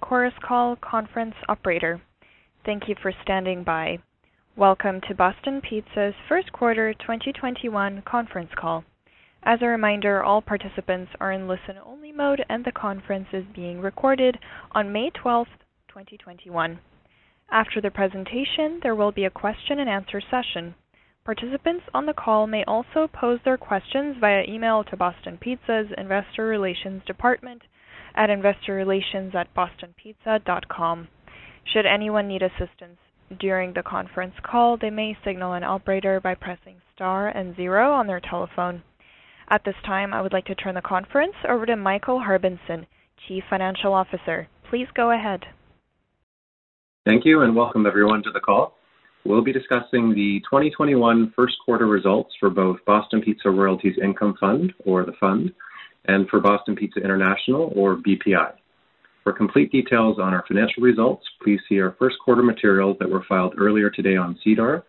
Chorus Call conference operator. Thank you for standing by. Welcome to Boston Pizza's first quarter 2021 conference call. As a reminder, all participants are in listen-only mode, and the conference is being recorded on May 12th, 2021. After the presentation, there will be a question and answer session. Participants on the call may also pose their questions via email to Boston Pizza's investor relations department at investorrelations@bostonpizza.com. Should anyone need assistance during the conference call, they may signal an operator by pressing star and zero on their telephone. At this time, I would like to turn the conference over to Michael Harbinson, Chief Financial Officer. Please go ahead. Thank you, and welcome everyone to the call. We'll be discussing the 2021 first quarter results for both Boston Pizza Royalties Income Fund, or the fund, and for Boston Pizza International, or BPI. For complete details on our financial results, please see our first quarter materials that were filed earlier today on SEDAR,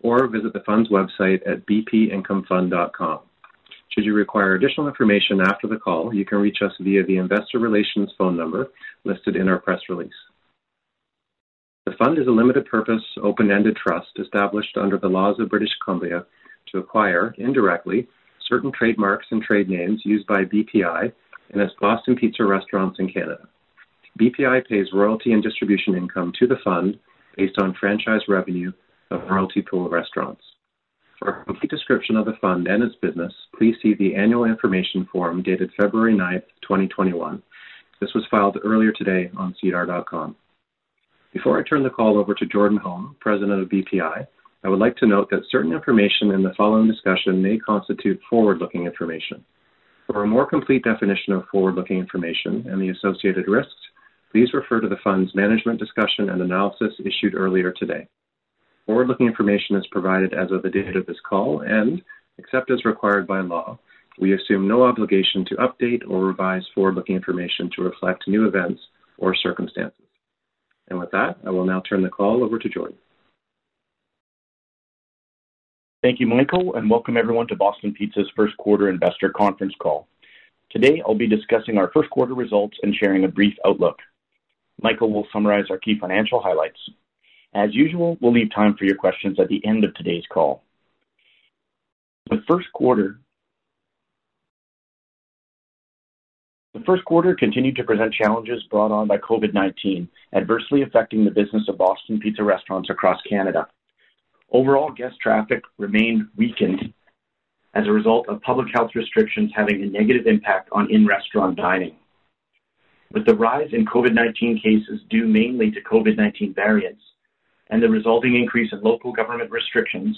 or visit the fund's website at bpincomefund.com. Should you require additional information after the call, you can reach us via the investor relations phone number listed in our press release. The fund is a limited purpose, open-ended trust established under the laws of British Columbia to acquire, indirectly, certain trademarks and trade names used by BPI and its Boston Pizza restaurants in Canada. BPI pays royalty and distribution income to the fund based on franchise revenue of royalty pool restaurants. For a complete description of the fund and its business, please see the annual information form dated February 9, 2021. This was filed earlier today on sedar.com. Before I turn the call over to Jordan Holm, President of BPI, I would like to note that certain information in the following discussion may constitute forward-looking information. For a more complete definition of forward-looking information and the associated risks, please refer to the fund's management discussion and analysis issued earlier today. Forward-looking information is provided as of the date of this call, and except as required by law, we assume no obligation to update or revise forward-looking information to reflect new events or circumstances. And with that, I will now turn the call over to Jordan. Thank you, Michael, and welcome everyone to Boston Pizza's first quarter investor conference call. Today, I'll be discussing our first quarter results and sharing a brief outlook. Michael will summarize our key financial highlights. As usual, we'll leave time for your questions at the end of today's call. The first quarter The first quarter continued to present challenges brought on by COVID-19, adversely affecting the business of Boston Pizza restaurants across Canada. Overall guest traffic remained weakened as a result of public health restrictions having a negative impact on in-restaurant dining. With the rise in COVID-19 cases due mainly to COVID-19 variants and the resulting increase in local government restrictions,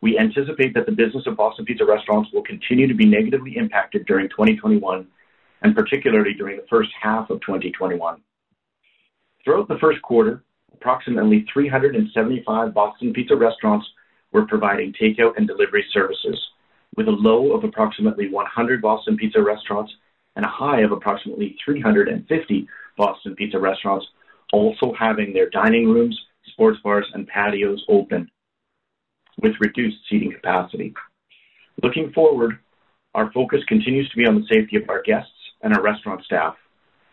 we anticipate that the business of Boston Pizza restaurants will continue to be negatively impacted during 2021, and particularly during the first half of 2021. Throughout the first quarter, approximately 375 Boston Pizza restaurants were providing takeout and delivery services, with a low of approximately 100 Boston Pizza restaurants and a high of approximately 350 Boston Pizza restaurants also having their dining rooms, sports bars, and patios open with reduced seating capacity. Looking forward, our focus continues to be on the safety of our guests and our restaurant staff,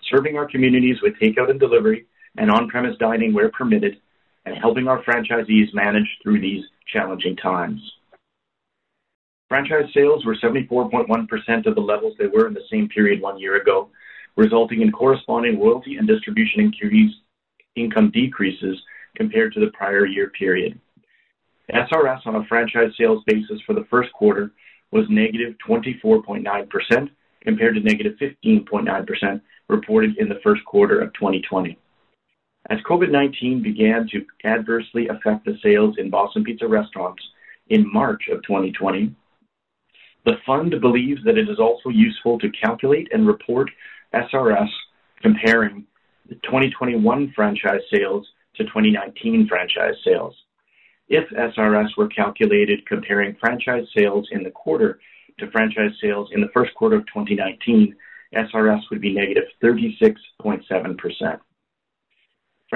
serving our communities with takeout and delivery and on-premise dining where permitted, and helping our franchisees manage through these challenging times. Franchise sales were 74.1% of the levels they were in the same period one year ago, resulting in corresponding royalty and distribution income decreases compared to the prior year period. SRS on a franchise sales basis for the first quarter was negative 24.9% compared to negative 15.9% reported in the first quarter of 2020. As COVID-19 began to adversely affect the sales in Boston Pizza restaurants in March of 2020, the fund believes that it is also useful to calculate and report SRS comparing the 2021 franchise sales to 2019 franchise sales. If SRS were calculated comparing franchise sales in the quarter to franchise sales in the first quarter of 2019, SRS would be negative 36.7%.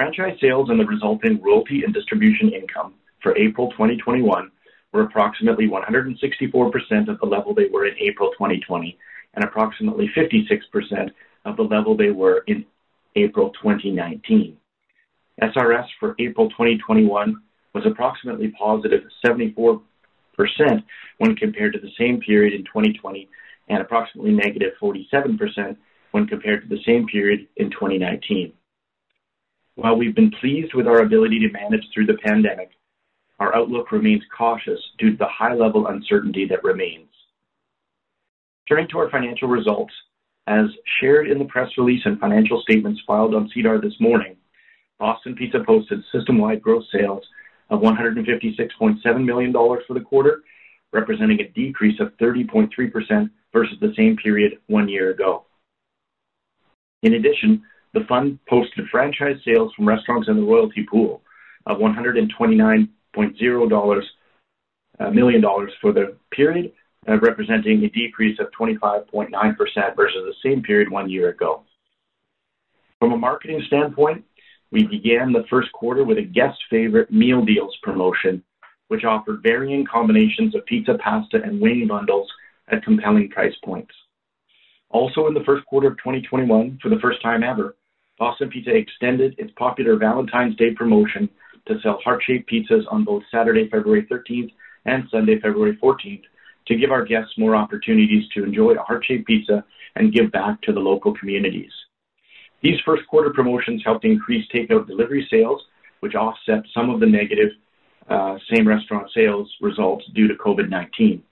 Franchise sales and the resulting royalty and distribution income for April 2021 were approximately 164% of the level they were in April 2020 and approximately 56% of the level they were in April 2019. SRS for April 2021 was approximately positive 74% when compared to the same period in 2020 and approximately negative 47% when compared to the same period in 2019. While we've been pleased with our ability to manage through the pandemic, our outlook remains cautious due to the high level uncertainty that remains. Turning to our financial results, as shared in the press release and financial statements filed on SEDAR this morning, Boston Pizza posted system-wide gross sales of $156.7 million for the quarter, representing a decrease of 30.3% versus the same period one year ago. In addition, the fund posted franchise sales from restaurants in the royalty pool of $129.0 million for the period, uh, representing a decrease of 25.9% versus the same period one year ago. From a marketing standpoint, we began the first quarter with a guest favorite meal deals promotion, which offered varying combinations of pizza, pasta, and wing bundles at compelling price points. Also in the first quarter of 2021, for the first time ever, Boston Pizza extended its popular Valentine's Day promotion to sell heart-shaped pizzas on both Saturday, February 13th and Sunday, February 14th to give our guests more opportunities to enjoy a heart-shaped pizza and give back to the local communities. These first quarter promotions helped increase takeout delivery sales, which offset some of the negative uh, same restaurant sales results due to COVID-19.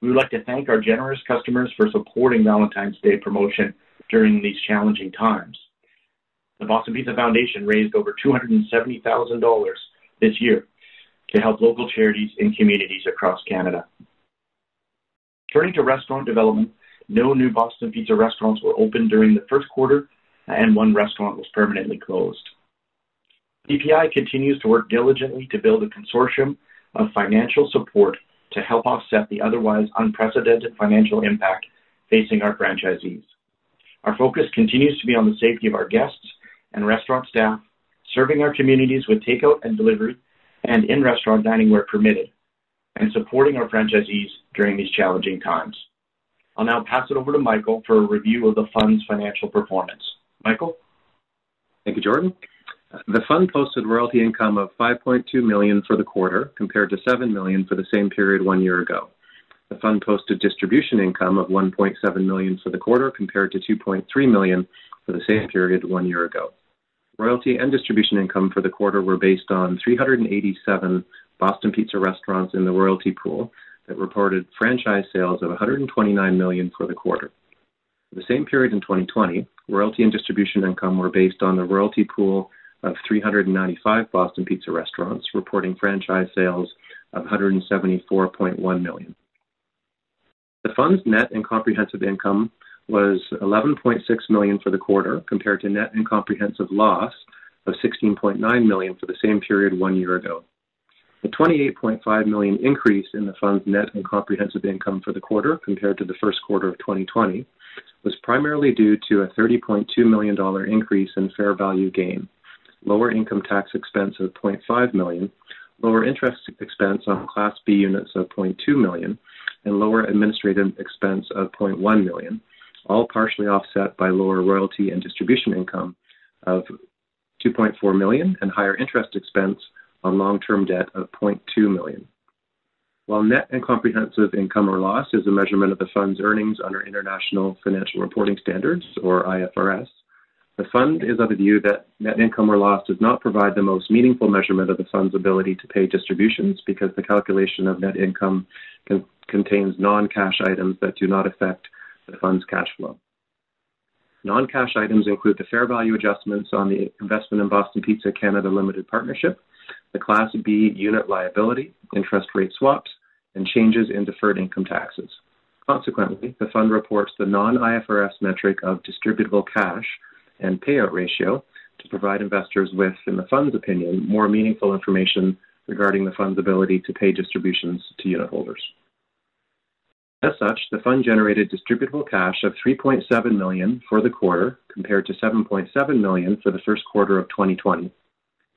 We would like to thank our generous customers for supporting Valentine's Day promotion during these challenging times. The Boston Pizza Foundation raised over $270,000 this year to help local charities in communities across Canada. Turning to restaurant development, no new Boston Pizza restaurants were opened during the first quarter, and one restaurant was permanently closed. BPI continues to work diligently to build a consortium of financial support to help offset the otherwise unprecedented financial impact facing our franchisees. Our focus continues to be on the safety of our guests and restaurant staff, serving our communities with takeout and delivery, and in-restaurant dining where permitted, and supporting our franchisees during these challenging times. I'll now pass it over to Michael for a review of the fund's financial performance. Michael? Thank you, Jordan. The fund posted royalty income of 5.2 million for the quarter, compared to 7 million for the same period one year ago. The fund posted distribution income of 1.7 million for the quarter, compared to 2.3 million for the same period one year ago. Royalty and distribution income for the quarter were based on 387 Boston Pizza restaurants in the royalty pool that reported franchise sales of 129 million for the quarter. For the same period in 2020, royalty and distribution income were based on the royalty pool of 395 Boston Pizza restaurants, reporting franchise sales of 174.1 million. The fund's net and comprehensive income was 11.6 million for the quarter, compared to net and comprehensive loss of 16.9 million for the same period one year ago. The 28.5 million increase in the fund's net and comprehensive income for the quarter compared to the first quarter of 2020 was primarily due to a 30.2 million dollar increase in fair value gain, lower income tax expense of 0.5 million, lower interest expense on Class B units of 0.2 million, and lower administrative expense of 0.1 million, all partially offset by lower royalty and distribution income of 2.4 million and higher interest expense on long-term debt of 0.2 million. While net and comprehensive income or loss is a measurement of the fund's earnings under International Financial Reporting Standards, or IFRS, the fund is of the view that net income or loss does not provide the most meaningful measurement of the fund's ability to pay distributions because the calculation of net income contains non-cash items that do not affect the fund's cash flow. Non-cash items include the fair value adjustments on the investment in Boston Pizza Canada Limited Partnership, the Class B unit liability, interest rate swaps, and changes in deferred income taxes. Consequently, the fund reports the non-IFRS metric of distributable cash and payout ratio to provide investors with, in the fund's opinion, more meaningful information regarding the fund's ability to pay distributions to unit holders. As such, the fund generated distributable cash of 3.7 million for the quarter compared to 7.7 million for the first quarter of 2020.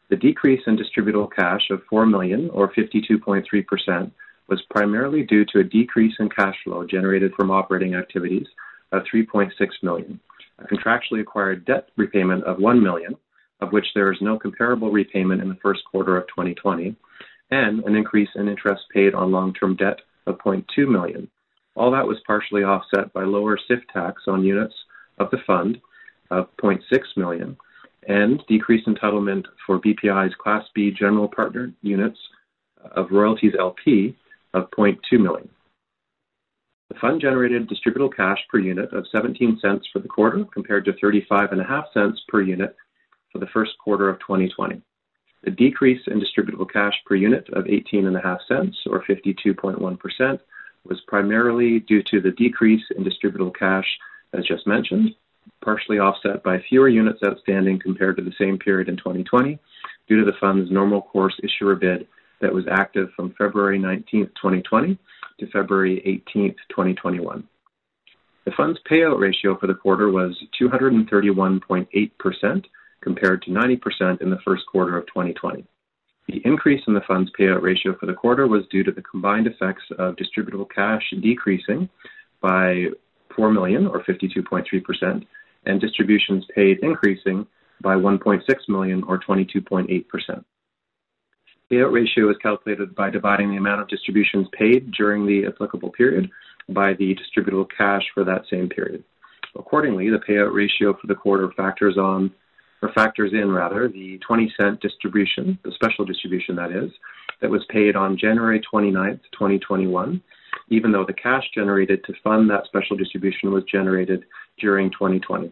The decrease in distributable cash of 4 million or 52.3% was primarily due to a decrease in cash flow generated from operating activities of 3.6 million, a contractually acquired debt repayment of 1 million, of which there is no comparable repayment in the first quarter of 2020, and an increase in interest paid on long-term debt of 0.2 million, all that was partially offset by lower SIFT tax on units of the fund of 0.6 million and decreased entitlement for BPI's Class B general partner units of Royalties LP of 0.2 million. The fund generated distributable cash per unit of 17 cents for the quarter compared to 35.5 cents per unit for the first quarter of 2020. The decrease in distributable cash per unit of 18.5 cents or 52.1% was primarily due to the decrease in distributable cash, as just mentioned, partially offset by fewer units outstanding compared to the same period in 2020 due to the fund's normal course issuer bid that was active from February 19, 2020 to February 18, 2021. The fund's payout ratio for the quarter was 231.8% compared to 90% in the first quarter of 2020. The increase in the fund's payout ratio for the quarter was due to the combined effects of distributable cash decreasing by 4 million or 52.3% and distributions paid increasing by 1.6 million or 22.8%. Payout ratio is calculated by dividing the amount of distributions paid during the applicable period by the distributable cash for that same period. Accordingly, the payout ratio for the quarter factors on or factors in rather the 20 cent distribution, the special distribution that is, that was paid on January 29th, 2021, even though the cash generated to fund that special distribution was generated during 2020.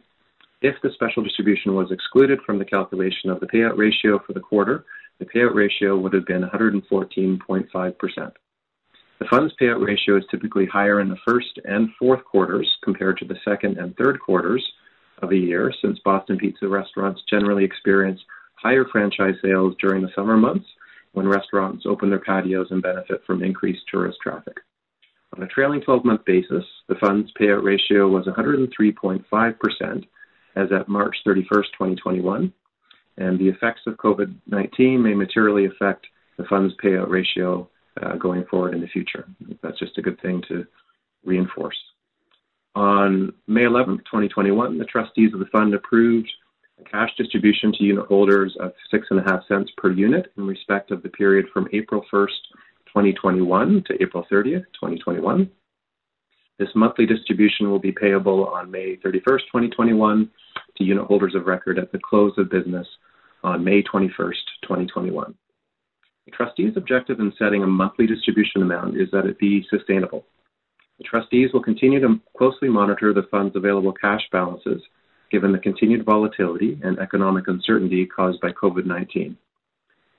If the special distribution was excluded from the calculation of the payout ratio for the quarter, the payout ratio would have been 114.5%. The fund's payout ratio is typically higher in the first and fourth quarters compared to the second and third quarters of the year, since Boston Pizza restaurants generally experience higher franchise sales during the summer months when restaurants open their patios and benefit from increased tourist traffic. On a trailing 12-month basis, the fund's payout ratio was 103.5% as at March 31st, 2021, and the effects of COVID-19 may materially affect the fund's payout ratio uh, going forward in the future. That's just a good thing to May 11, 2021, the trustees of the fund approved a cash distribution to unit holders of 6.5 cents per unit in respect of the period from April 1st, 2021 to April 30th, 2021. This monthly distribution will be payable on May 31st, 2021 to unit holders of record at the close of business on May 21st, 2021. The trustees' objective in setting a monthly distribution amount is that it be sustainable. The trustees will continue to closely monitor the fund's available cash balances given the continued volatility and economic uncertainty caused by COVID-19.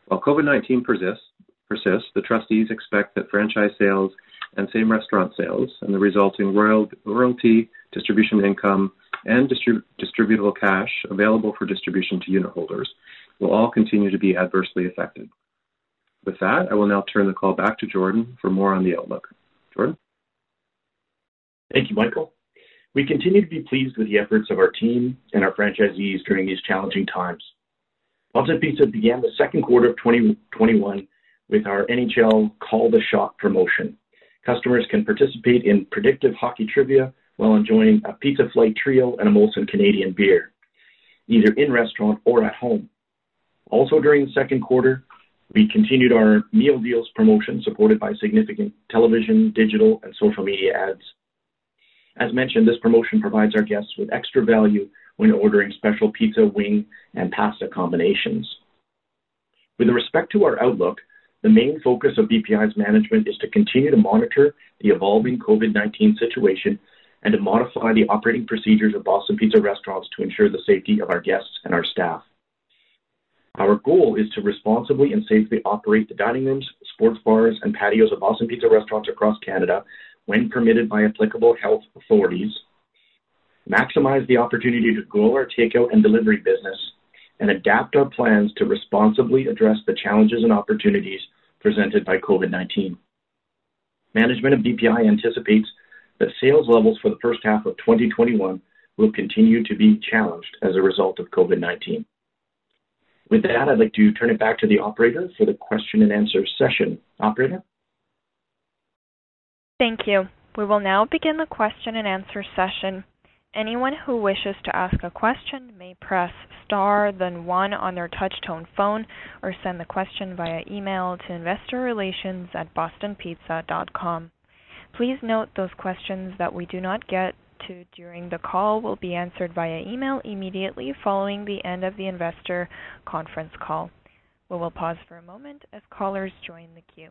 While COVID-19 persists, persists, the trustees expect that franchise sales and same restaurant sales and the resulting royalty, distribution income, and distrib- distributable cash available for distribution to unit holders will all continue to be adversely affected. With that, I will now turn the call back to Jordan for more on the outlook. Jordan? Thank you, Michael. We continue to be pleased with the efforts of our team and our franchisees during these challenging times. Boston Pizza began the second quarter of 2021 with our NHL Call the Shot promotion. Customers can participate in predictive hockey trivia while enjoying a Pizza Flight Trio and a Molson Canadian beer, either in restaurant or at home. Also during the second quarter, we continued our meal deals promotion supported by significant television, digital, and social media ads. As mentioned, this promotion provides our guests with extra value when ordering special pizza, wing, and pasta combinations. With respect to our outlook, the main focus of BPI's management is to continue to monitor the evolving COVID-19 situation and to modify the operating procedures of Boston Pizza restaurants to ensure the safety of our guests and our staff. Our goal is to responsibly and safely operate the dining rooms, sports bars, and patios of Boston Pizza restaurants across Canada when permitted by applicable health authorities. maximize the opportunity to grow our takeout and delivery business, and adapt our plans to responsibly address the challenges and opportunities presented by COVID-19. Management of BPI anticipates that sales levels for the first half of 2021 will continue to be challenged as a result of COVID-19. With that, I'd like to turn it back to the operator for the question and answer session. Operator? Thank you. We will now begin the question and answer session. Anyone who wishes to ask a question may press star then one on their touch-tone phone or send the question via email to investorrelations@bostonpizza.com. Please note those questions that we do not get to during the call will be answered via email immediately following the end of the investor conference call. We will pause for a moment as callers join the queue.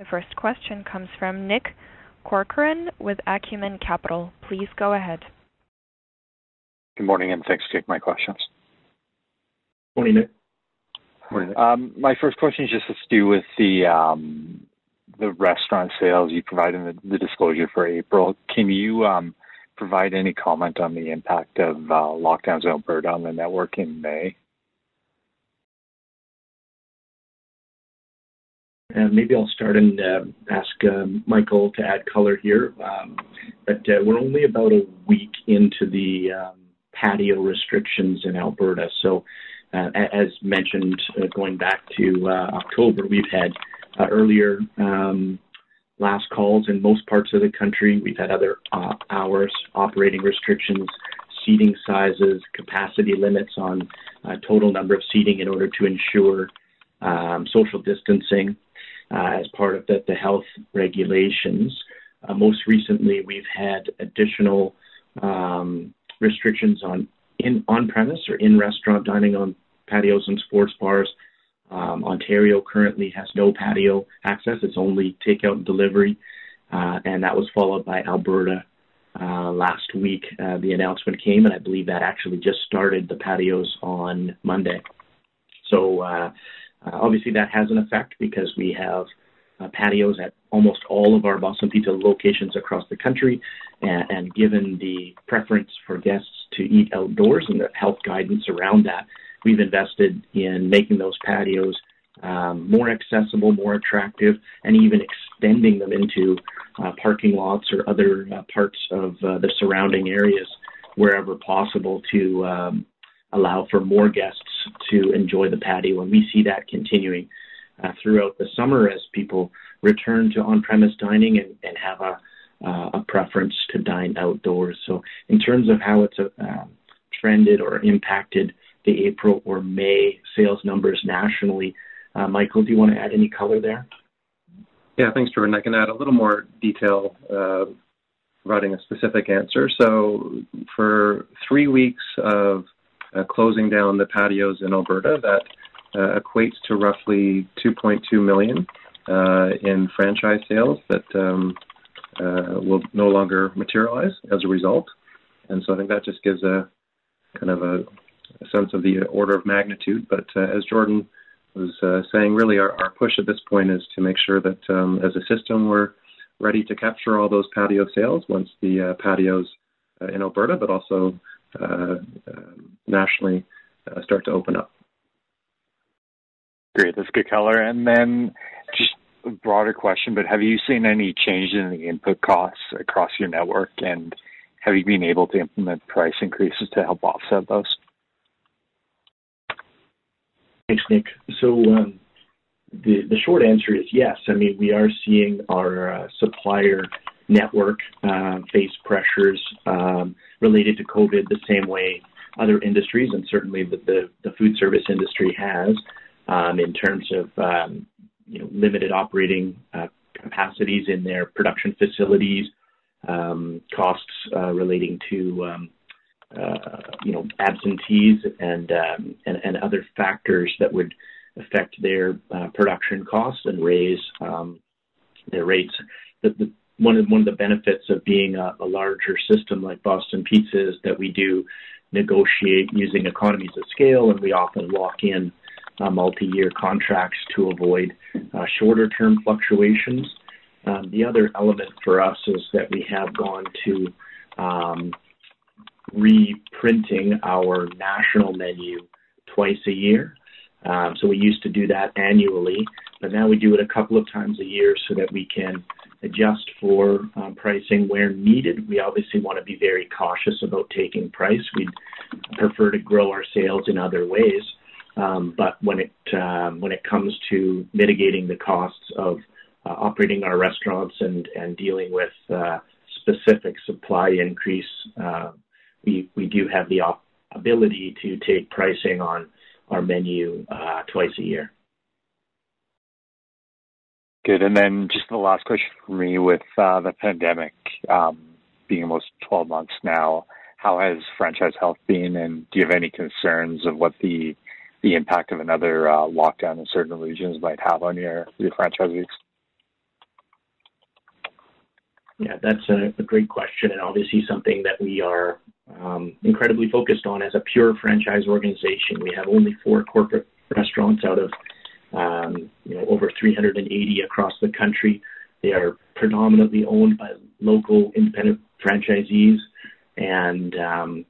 The first question comes from Nick Corcoran with Acumen Capital. Please go ahead. Good morning, and thanks for taking my questions. Morning, Nick. Morning. Um, my first question is just to do with the um, the restaurant sales you provided in the, the disclosure for April. Can you um, provide any comment on the impact of uh, lockdowns in Alberta on the network in May? Uh, maybe I'll start and uh, ask um, Michael to add color here. Um, but uh, we're only about a week into the um, patio restrictions in Alberta. So, uh, as mentioned, uh, going back to October, we've had earlier um, last calls in most parts of the country. We've had other hours, operating restrictions, seating sizes, capacity limits on total number of seating in order to ensure um, social distancing uh, as part of the, the health regulations. Uh, most recently, we've had additional um, restrictions on in on premise or in restaurant dining on patios and sports bars. Um, Ontario currently has no patio access; it's only takeout and delivery, uh, and that was followed by Alberta uh, last week. Uh, the announcement came, and I believe that actually just started the patios on Monday. So uh, obviously, that has an effect because we have uh, patios at almost all of our Boston Pizza locations across the country. And, and, given the preference for guests to eat outdoors and the health guidance around that, we've invested in making those patios um, more accessible, more attractive, and even extending them into uh, parking lots or other uh, parts of uh, the surrounding areas wherever possible to um, allow for more guests to enjoy the patio. And we see that continuing uh, throughout the summer as people return to on-premise dining and, and have a, uh, a preference to dine outdoors. So in terms of how it's uh, trended or impacted the April or May sales numbers nationally, uh, Michael, do you want to add any color there? Yeah, thanks, Jordan. I can add a little more detail, uh, providing a specific answer. So, for three weeks of uh, closing down the patios in Alberta. That uh, equates to roughly 2.2 million uh, in franchise sales that um, will no longer materialize as a result. And so I think that just gives a kind of a, a sense of the order of magnitude. But as Jordan was uh, saying, really our, our, push at this point is to make sure that um, as a system we're ready to capture all those patio sales once the uh, patios uh, in Alberta, but also uh, nationally uh, start to open up. Great, that's good color. And then just a broader question, but have you seen any change in the input costs across your network, and have you been able to implement price increases to help offset those? Thanks, Nick. So um, the the short answer is yes. I mean, we are seeing our uh, supplier network uh, face pressures um, related to COVID the same way other industries, and certainly the, the, the food service industry has, um, in terms of um, you know limited operating uh, capacities in their production facilities, um, costs uh, relating to um, uh, you know absentees and, um, and, and other factors that would affect their uh, production costs and raise their rates. The, the, one of one of the benefits of being a, a larger system like Boston Pizza is that we do negotiate using economies of scale, and we often lock in uh, multi-year contracts to avoid uh, shorter-term fluctuations. Um, the other element for us is that we have gone to um, reprinting our national menu twice a year. Um, so we used to do that annually, but now we do it a couple of times a year so that we can adjust for um, pricing where needed. We obviously want to be very cautious about taking price. We'd prefer to grow our sales in other ways. Um, but when it um, when it comes to mitigating the costs of uh, operating our restaurants and and dealing with uh, specific supply increase, uh, we we do have the op- ability to take pricing on our menu uh, twice a year. Good. And then just the last question for me with uh, the pandemic um, being almost 12 months now, how has franchise health been, and do you have any concerns of what the the impact of another uh, lockdown in certain regions might have on your your franchisees? Yeah, that's a, a great question, and obviously something that we are um, incredibly focused on as a pure franchise organization. We have only four corporate restaurants out of um, you know, over 380 across the country. They are predominantly owned by local independent franchisees, and um,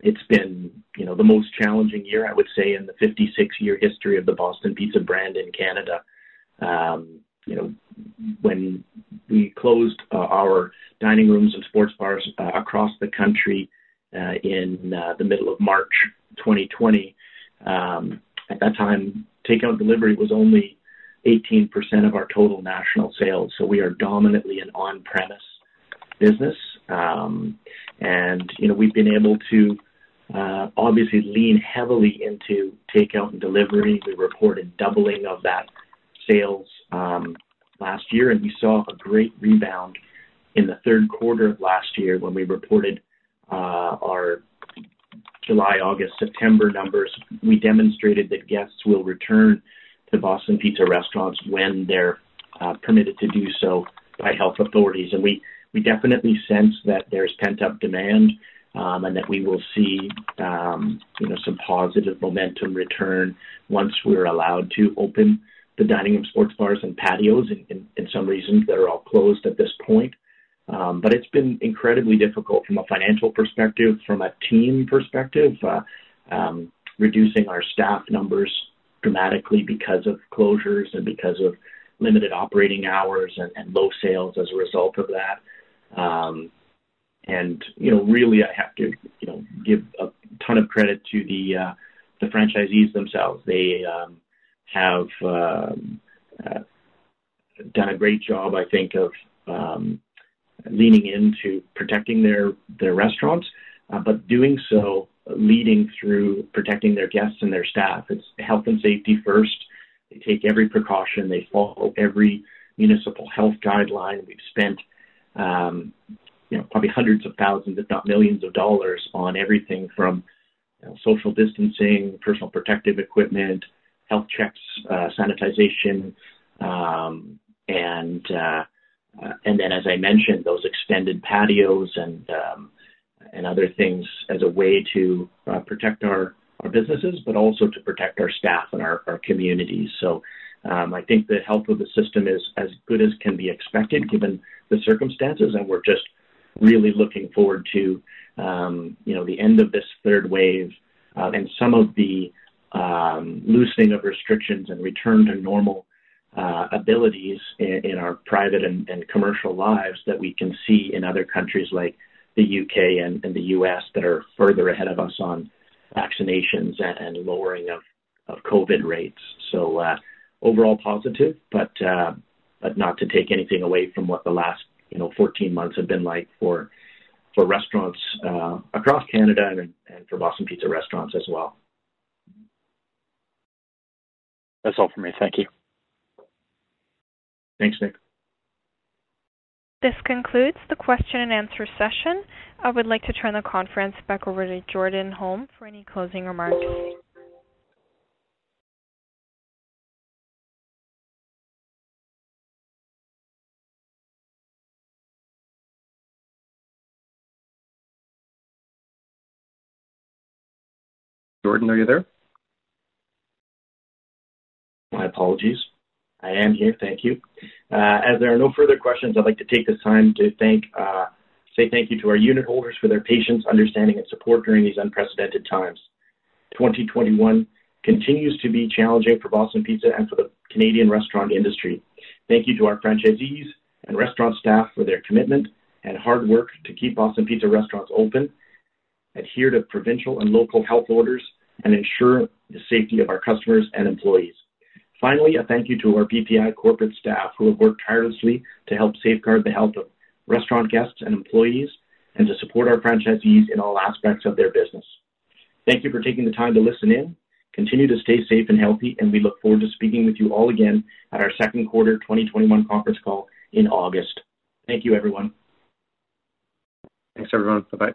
it's been, you know, the most challenging year I would say in the 56-year history of the Boston Pizza brand in Canada. Um, you know, when we closed uh, our dining rooms and sports bars uh, across the country in uh, the middle of March 2020, um, at that time takeout delivery was only 18% of our total national sales. So we are dominantly an on-premise business. Um, and, you know, we've been able to uh, obviously lean heavily into takeout and delivery. We reported doubling of that sales um, last year, and we saw a great rebound in the third quarter of last year when we reported uh, our July, August, September numbers, we demonstrated that guests will return to Boston Pizza restaurants when they're uh, permitted to do so by health authorities. And we, we definitely sense that there's pent up demand um, and that we will see um, you know, some positive momentum return once we're allowed to open the dining room, sports bars, and patios in some regions that are all closed at this point. Um, but it's been incredibly difficult from a financial perspective, from a team perspective, uh, um, reducing our staff numbers dramatically because of closures and because of limited operating hours and, and low sales as a result of that. Um, and you know, really, I have to you know give a ton of credit to the uh, the franchisees themselves. They um, have um, uh, done a great job, I think, of um, leaning into protecting their their restaurants, uh, but doing so leading through protecting their guests and their staff. It's health and safety first. They take every precaution. They follow every municipal health guideline. We've spent um, you know probably hundreds of thousands, if not millions, of dollars on everything from you know, social distancing, personal protective equipment, health checks, uh, sanitization, um, and uh, uh, and then, as I mentioned, those extended patios and um, and other things as a way to uh, protect our, our businesses, but also to protect our staff and our, our communities. So um, I think the health of the system is as good as can be expected given the circumstances, and we're just really looking forward to um, you know the end of this third wave uh, and some of the um, loosening of restrictions and return to normal uh, abilities in, in, our private and, and, commercial lives that we can see in other countries like the UK and, and the US that are further ahead of us on vaccinations and, and lowering of, of COVID rates. So uh, overall positive, but uh, but not to take anything away from what the last you know 14 months have been like for for restaurants uh, across Canada and, and for Boston Pizza restaurants as well. That's all for me. Thank you. Thanks, Nick. This concludes the question and answer session. I would like to turn the conference back over to Jordan Holm for any closing remarks. Jordan, are you there? My apologies. I am here. Thank you. Uh, as there are no further questions, I'd like to take this time to thank, uh, say thank you to our unit holders for their patience, understanding, and support during these unprecedented times. 2021 continues to be challenging for Boston Pizza and for the Canadian restaurant industry. Thank you to our franchisees and restaurant staff for their commitment and hard work to keep Boston Pizza restaurants open, adhere to provincial and local health orders, and ensure the safety of our customers and employees. Finally, a thank you to our BPI corporate staff who have worked tirelessly to help safeguard the health of restaurant guests and employees and to support our franchisees in all aspects of their business. Thank you for taking the time to listen in. Continue to stay safe and healthy, and we look forward to speaking with you all again at our second quarter 2021 conference call in August. Thank you, everyone. Thanks, everyone. Bye-bye.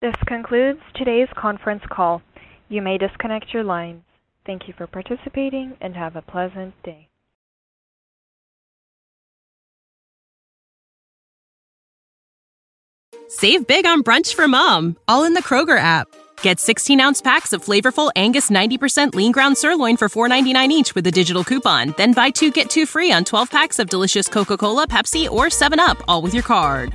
This concludes today's conference call. You may disconnect your lines. Thank you for participating and have a pleasant day. Save big on brunch for mom, all in the Kroger app. Get 16 ounce packs of flavorful Angus 90% lean ground sirloin for $4.99 each with a digital coupon. Then buy two get two free on 12 packs of delicious Coca Cola, Pepsi, or 7UP, all with your card.